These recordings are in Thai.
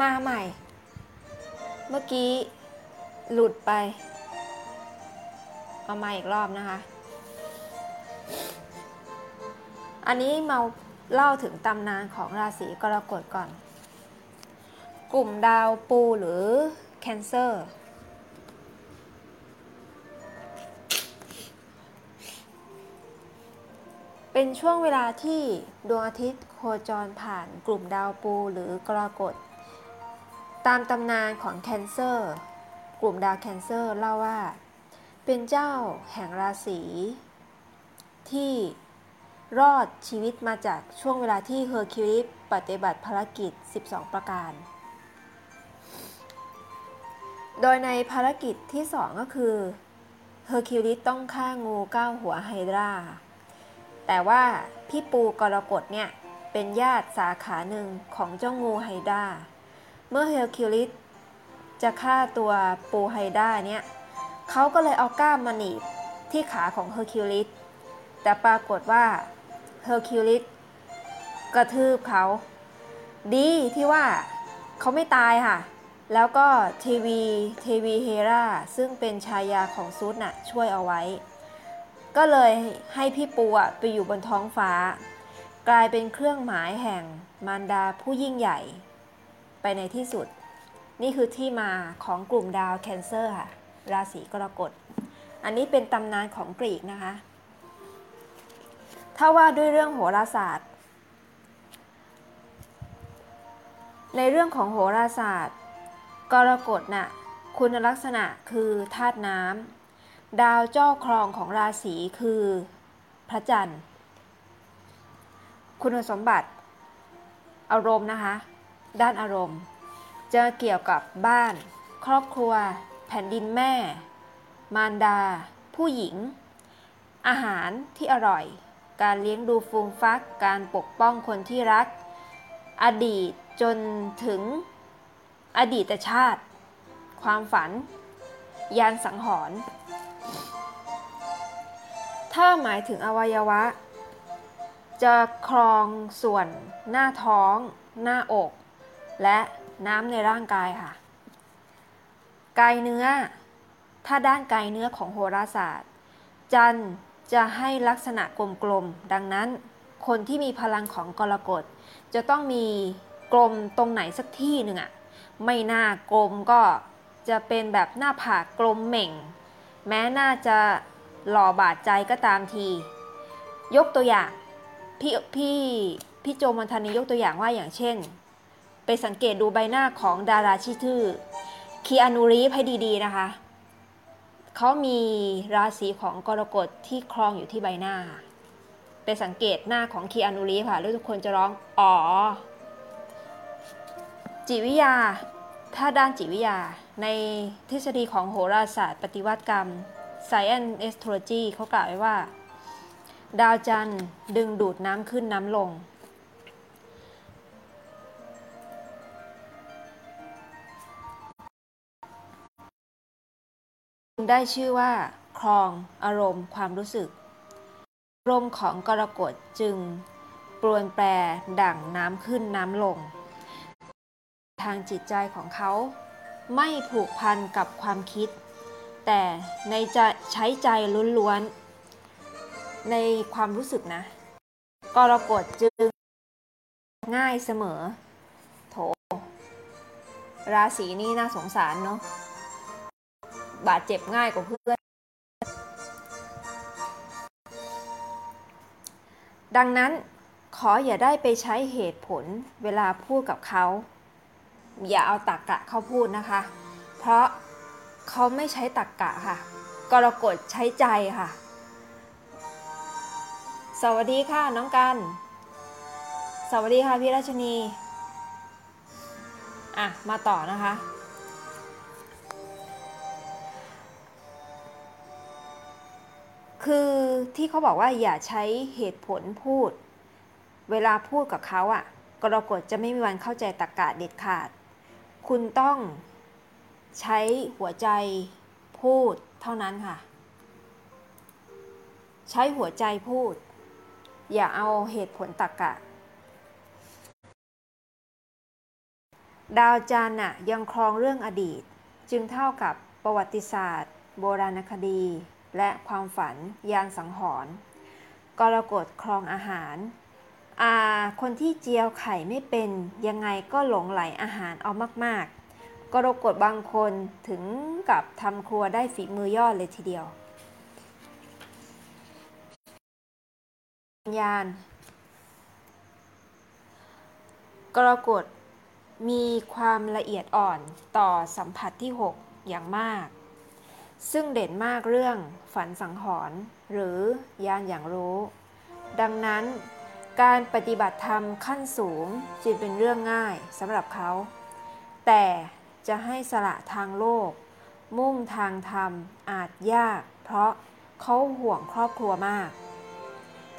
มาใหม่ เมื่อกี้หลุดไป เอามาอีกรอบนะคะ อันนี้มาเล่าถึงตำนานของราศีกรกฎก่อน กลุ่มดาวปูหรือแคนเซอร์เป็นช่วงเวลาที่ดวงอาทิตย์โคจรผ่านกลุ่มดาวปูหรือกรกฎ ตามตำนานของ Cancer กลุ่มดาว Cancer เล่าว่า เป็นเจ้าแห่งราศีที่รอดชีวิตมาจากช่วงเวลาที่เฮอร์คิวลิสปฏิบัติภารกิจ 12 ประการ โดยในภารกิจที่ 2 ก็คือเฮอร์คิวลิสต้องฆ่างูเก้าหัวไฮดราแต่ว่าพี่ปูกรกฎเนี่ย เป็นญาติสาขาหนึ่งของเจ้างูไฮดรา เมื่อเฮอร์คิวลิสจะฆ่าตัวงูไฮดราเนี่ยเขาก็เลยเอาก้ามมาหนีบที่ขาของเฮอร์คิวลิสแต่ปรากฏว่าเฮอร์คิวลิสกระทืบเขา ดีที่ว่าเขาไม่ตายค่ะ แล้วก็เทวีเทวีเฮราซึ่งเป็นชายาของซุสน่ะช่วยเอาไว้ ก็เลยให้พี่ปูอะไปอยู่บนท้องฟ้า กลายเป็นเครื่องหมายแห่งมารดาผู้ยิ่งใหญ่ ไปในที่สุด นี่คือที่มาของกลุ่มดาวแคนเซอร์ค่ะ ราศีกรกฎ อันนี้เป็นตำนานของกรีกนะคะ ถ้าว่าด้วยเรื่องโหราศาสตร์ ในเรื่องของโหราศาสตร์ กรกฎน่ะคุณลักษณะคือธาตุน้ำ ดาวเจ้าครองของราศีคือพระจันทร์ คุณสมบัติ อารมณ์นะคะ ด้านอารมณ์ จะเกี่ยวกับบ้าน ครอบครัว แผ่นดินแม่ มารดา ผู้หญิง อาหารที่อร่อย การเลี้ยงดูฟูงฟัก การปกป้องคนที่รัก อดีตจนถึงอดีตชาติ ความฝัน ยานสังหรณ์ถ้าหมายถึงอวัยวะ จะครองส่วนหน้าท้อง หน้าอก และน้ำในร่างกายค่ะ กายเนื้อ ถ้าด้านกายเนื้อของโหราศาสตร์ จันจะให้ลักษณะกลมๆ ดังนั้น คนที่มีพลังของกรกฎจะต้องมีกลมตรงไหนสักที่หนึ่งอะไม่น่ากลมก็จะเป็นแบบหน้าผากกลมเหม่ง แม้น่าจะหล่อบาดใจก็ตามที ยกตัวอย่าง พี่พี่พี่โจมันธานียกตัวอย่างว่าอย่างเช่น ไปสังเกตดูใบหน้าของดาราชื่อคีอานูรีฟให้ดีๆนะคะ เขามีราศีของกรกฎที่ครองอยู่ที่ใบหน้า ไปสังเกตหน้าของคีอานูรีฟค่ะ แล้วทุกคนจะร้อง อ๋อ จิวิยา ถ้าด้านจิวิยา ในทฤษฎีของโหราศาสตร์ ปฏิวัติกรรม Science Astrology เขากล่าวไว้ว่า ดาวจันทร์ดึงดูดน้ำขึ้นน้ำลง ได้ชื่อว่า ครองอารมณ์ความรู้สึก อารมณ์ของกรกฎจึงปรวนแปรดั่งน้ำขึ้นน้ำลง ทางจิตใจของเขา ไม่ผูกพันกับความคิด แต่ในจะใช้ใจล้วนๆ ในความรู้สึกนะ กรกฎจึงง่ายเสมอ โถ ราศีนี้น่าสงสารเนาะ บาดเจ็บง่ายกว่าเพื่อน ดังนั้นขออย่าได้ไปใช้เหตุผลเวลาพูดกับเขา อย่าเอาตักกะเข้าพูดนะคะ เพราะเขาไม่ใช้ตักกะค่ะ กรกฎใช้ใจค่ะ สวัสดีค่ะน้องกัน สวัสดีค่ะพี่ราชนี อะ มาต่อนะคะ คือที่เขาบอกว่าอย่าใช้เหตุผลพูด เวลาพูดกับเขาอะ่ะกรกฎจะไม่มีวันเข้าใจตรกกะเด็ดขาด คุณต้องใช้หัวใจพูดเท่านั้นค่ะ ใช้หัวใจพูด อย่าเอาเหตุผลตรกกะ ดาวจันทร์น่ะยังครองเรื่องอดีต จึงเท่ากับประวัติศาสตร์ โบราณคดี และความฝัน ยานสังหรณ์กรกฎครองอาหาร อาคนที่เจียวไข่ไม่เป็นยังไงก็หลงไหลอาหารเอามาก ๆ กรกฎบางคนถึงกับทำครัวได้ฝีมือยอดเลยทีเดียว ยาน กรกฎมีความละเอียดอ่อนต่อสัมผัสที่ 6 อย่างมาก ซึ่งเด่นมากเรื่องฝันสังหรณ์หรือยานอย่างรู้ ดังนั้นการปฏิบัติธรรมขั้นสูงจึงเป็นเรื่องง่ายสำหรับเขา แต่จะให้สละทางโลก มุ่งทางธรรมอาจยาก เพราะเขาห่วงครอบครัวมาก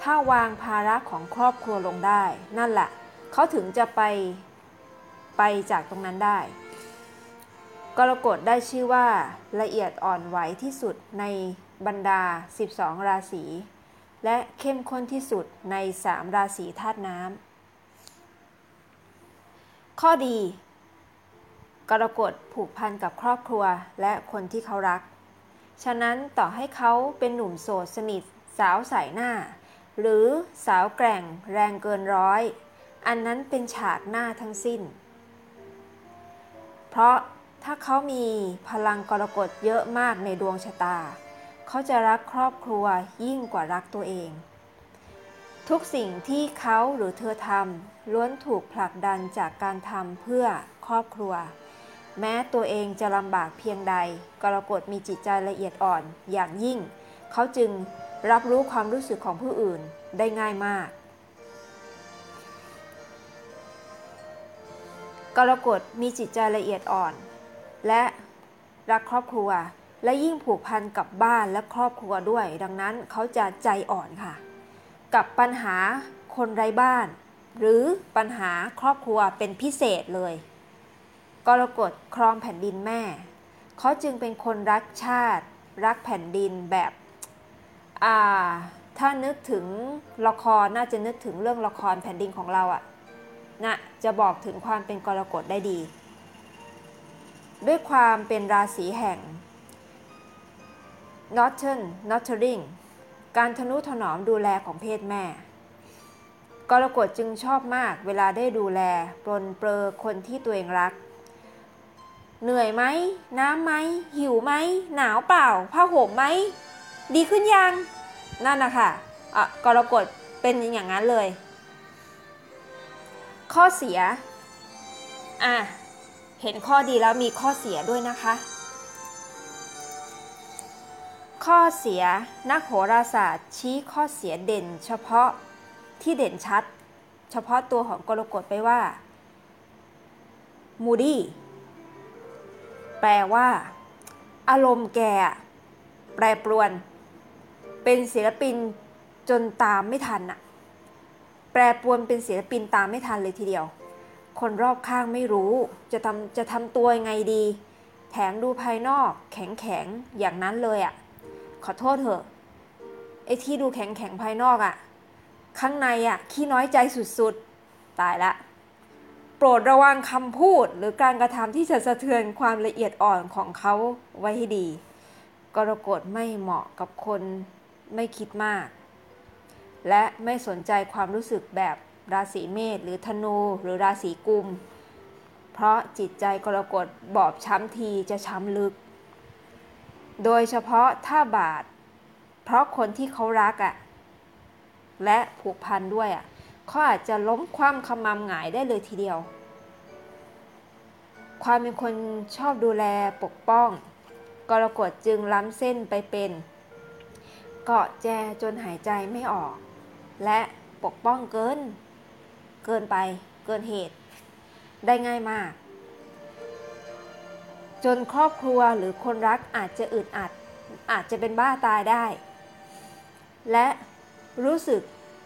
ถ้าวางภาระของครอบครัวลงได้ นั่นแหละ เขาถึงจะไปไปจากตรงนั้นได้ กรกฎได้ชื่อว่าละเอียดอ่อนไหวที่สุดในบรรดา 12 ราศีและเข้มข้นที่สุดในสามราศีธาตุน้ำข้อดี กรกฎผูกพันกับครอบครัวและคนที่เขารัก ฉะนั้นต่อให้เขาเป็นหนุ่มโสดสนิท สาวใสหน้า หรือสาวแกร่งแรงเกินร้อย อันนั้นเป็นฉากหน้าทั้งสิ้น เพราะ ถ้าเขามีพลังกรกฎเยอะมากในดวงชะตา เขาจะรักครอบครัวยิ่งกว่ารักตัวเอง ทุกสิ่งที่เขาหรือเธอทำล้วนถูกผลักดันจากการทำเพื่อครอบครัว แม้ตัวเองจะลำบากเพียงใด กรกฎมีจิตใจละเอียดอ่อนอย่างยิ่ง เขาจึงรับรู้ความรู้สึกของผู้อื่นได้ง่ายมาก กรกฎมีจิตใจละเอียดอ่อน และรักครอบครัว และยิ่งผูกพันกับบ้านและครอบครัวด้วย ดังนั้นเขาจะใจอ่อนค่ะ กับปัญหาคนไร้บ้าน หรือปัญหาครอบครัวเป็นพิเศษเลยกรกฎครองแผ่นดินแม่ เขาจึงเป็นคนรักชาติ รักแผ่นดินแบบอ่าถ้านึกถึงละครน่าจะนึกถึงเรื่องละครแผ่นดินของเราอะนะจะบอกถึงความเป็นกรกฎได้ดี ด้วยความเป็นราศีแห่ง Northern Nurturing การทนุถนอมดูแลของเพศแม่ กรกฎจึงชอบมากเวลาได้ดูแลปลนเปลอคนที่ตัวเองรัก เหนื่อยไหม น้ำไหม หิวไหม หนาวเปล่า ผ้าห่มไหม ดีขึ้นยัง นั่นนะคะะกรกฎเป็นอย่างนั้นเลย ข้อเสีย อะ เห็นข้อดีแล้วมีข้อเสียด้วยนะคะ ข้อเสียนักโหราศาสตร์ชี้ข้อเสียเด่น เฉพาะที่เด่นชัด เฉพาะตัวของกรกฎไปว่ามูดี้แปลว่า อารมณ์แกแปรปรวน เป็นศิลปินจนตามไม่ทันอะแปรปรวนเป็นศิลปินตามไม่ทันเลยทีเดียว คนรอบข้างไม่รู้ จะทำจะทำตัวยังไงดี แถมดูภายนอกแข็งแข็งอย่างนั้นเลยอะขอโทษเถอะไอ้ที่ดูแข็งแข็งภายนอกอะ่ะ ข้างในอะ่ะขี้น้อยใจสุดๆ ตายละ โปรดระวังคำพูดหรือการกระทำที่จะสะเทือนความละเอียดอ่อนของเขาไว้ให้ดี กรกฎไม่เหมาะกับคนไม่คิดมาก และไม่สนใจความรู้สึกแบบ ราศีเมษหรือธนูหรือราศีกุม เพราะจิตใจกรกฎบอบช้ำทีจะช้ำลึก โดยเฉพาะถ้าบาด เพราะคนที่เขารักอะ่ะ และผูกพันด้วยอะ่ะเขาอาจจะล้มคว่ำขมำหงายได้เลยทีเดียว ความเป็นคนชอบดูแลปกป้อง กรกฎจึงล้ำเส้นไปเป็น เกาะแจจนหายใจไม่ออก และปกป้องเกิน เกินไปเกินเหตุ ได้ง่ายมาก จนครอบครัวหรือคนรักอาจจะอึดอัด อาจจะเป็นบ้าตายได้ และรู้สึก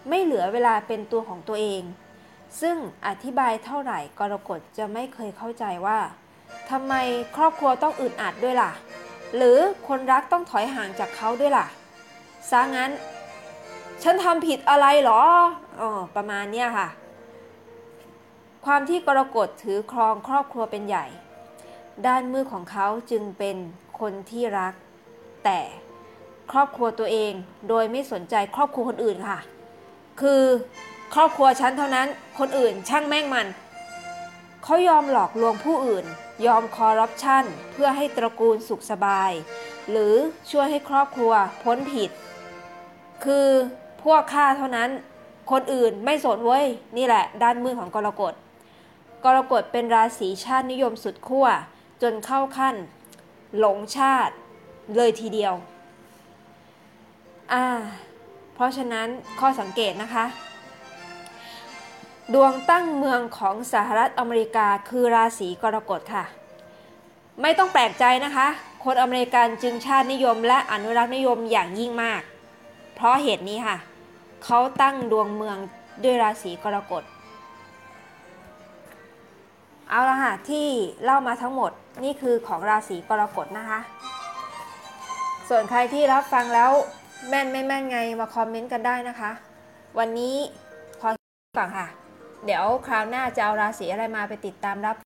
ไม่เหลือเวลาเป็นตัวของตัวเอง ซึ่งอธิบายเท่าไหร่กรกฎจะไม่เคยเข้าใจว่าทำไมครอบครัวต้องอึดอัดด้วยล่ะ หรือคนรักต้องถอยห่างจากเขาด้วยล่ะซะงั้น ฉันทำผิดอะไรหรออ๋อประมาณเนี้ยค่ะ ความที่กรกฎถือครองครอบครัวเป็นใหญ่ ด้านมือของเขาจึงเป็นคนที่รัก แต่ครอบครัวตัวเองโดยไม่สนใจครอบครัวคนอื่นค่ะ คือครอบครัวฉันเท่านั้นคนอื่นช่างแม่งมัน เขายอมหลอกลวงผู้อื่น ยอมคอร์รัปชันเพื่อให้ตระกูลสุขสบาย หรือช่วยให้ครอบครัวพ้นผิด คือพวกข้าเท่านั้น คนอื่นไม่สนเว้ย นี่แหละด้านมือของกรกฎ กรกฎเป็นราศีชาตินิยมสุดขั้วจนเข้าขั้น หลงชาติเลยทีเดียว อ่า เพราะฉะนั้นข้อสังเกตนะคะ ดวงตั้งเมืองของสหรัฐอเมริกาคือราศีกรกฎค่ะ ไม่ต้องแปลกใจนะคะ คนอเมริกันจึงชาตินิยมและอนุรักษ์นิยมอย่างยิ่งมาก เพราะเหตุนี้ค่ะ เขาตั้งดวงเมืองด้วยราศีกรกฎ เอาละค่ะที่เล่ามาทั้งหมดนี่คือของราศีกรกฎนะคะ ส่วนใครที่รับฟังแล้วแม่นไม่แม่นไงมาคอมเมนต์กันได้นะคะ วันนี้พอก่อนค่ะ เดี๋ยวคราวหน้าจะเอาราศีอะไรมาไปติดตามรับ